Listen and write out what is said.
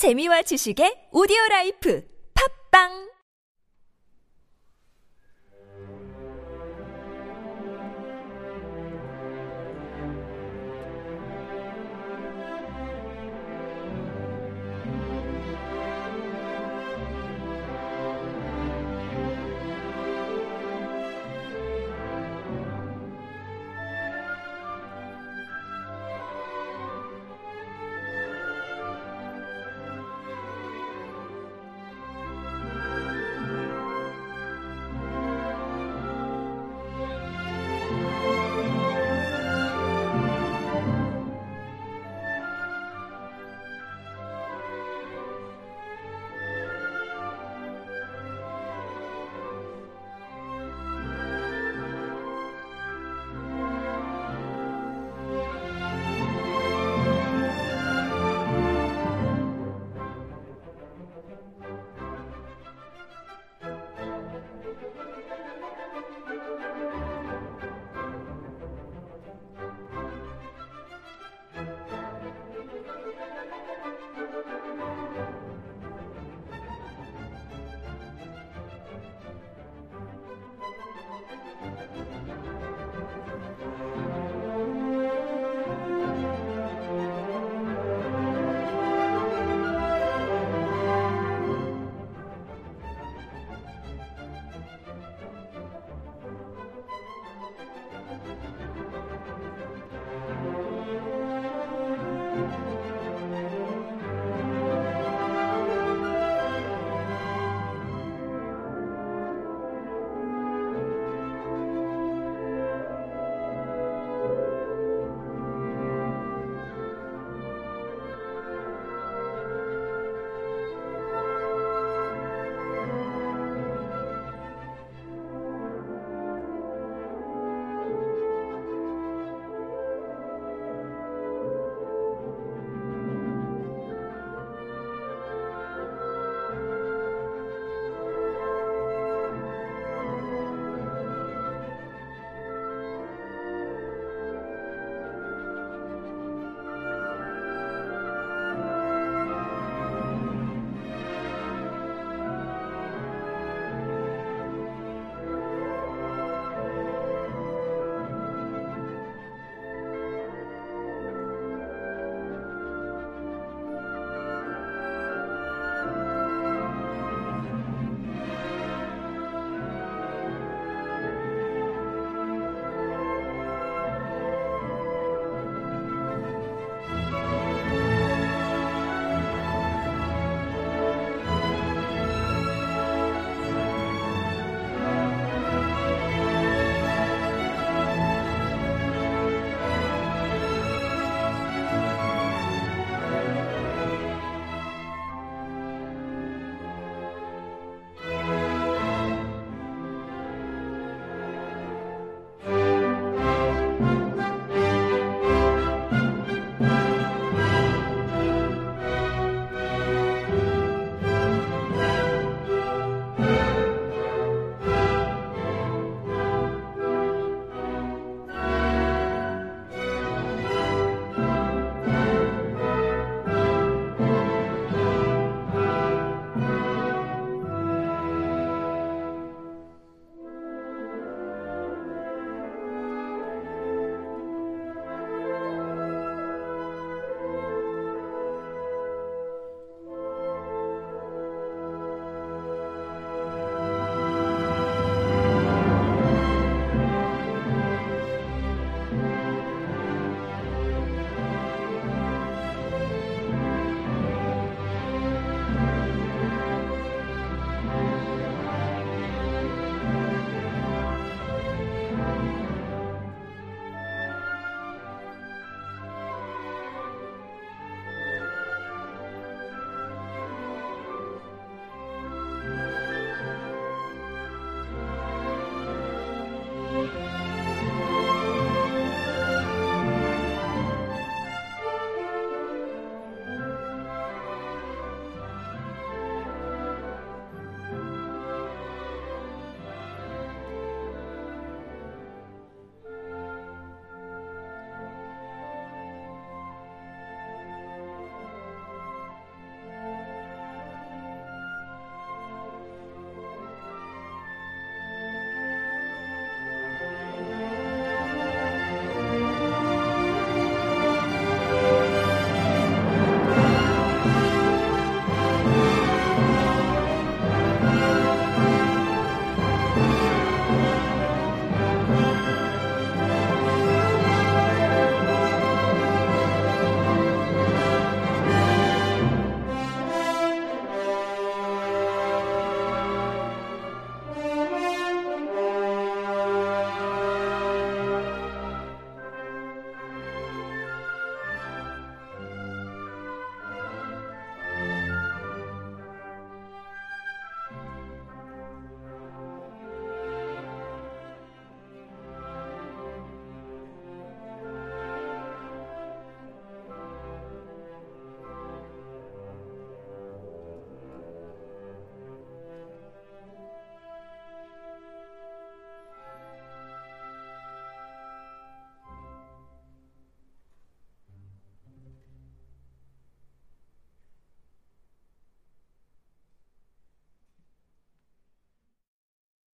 재미와 지식의 오디오 라이프. 팝빵!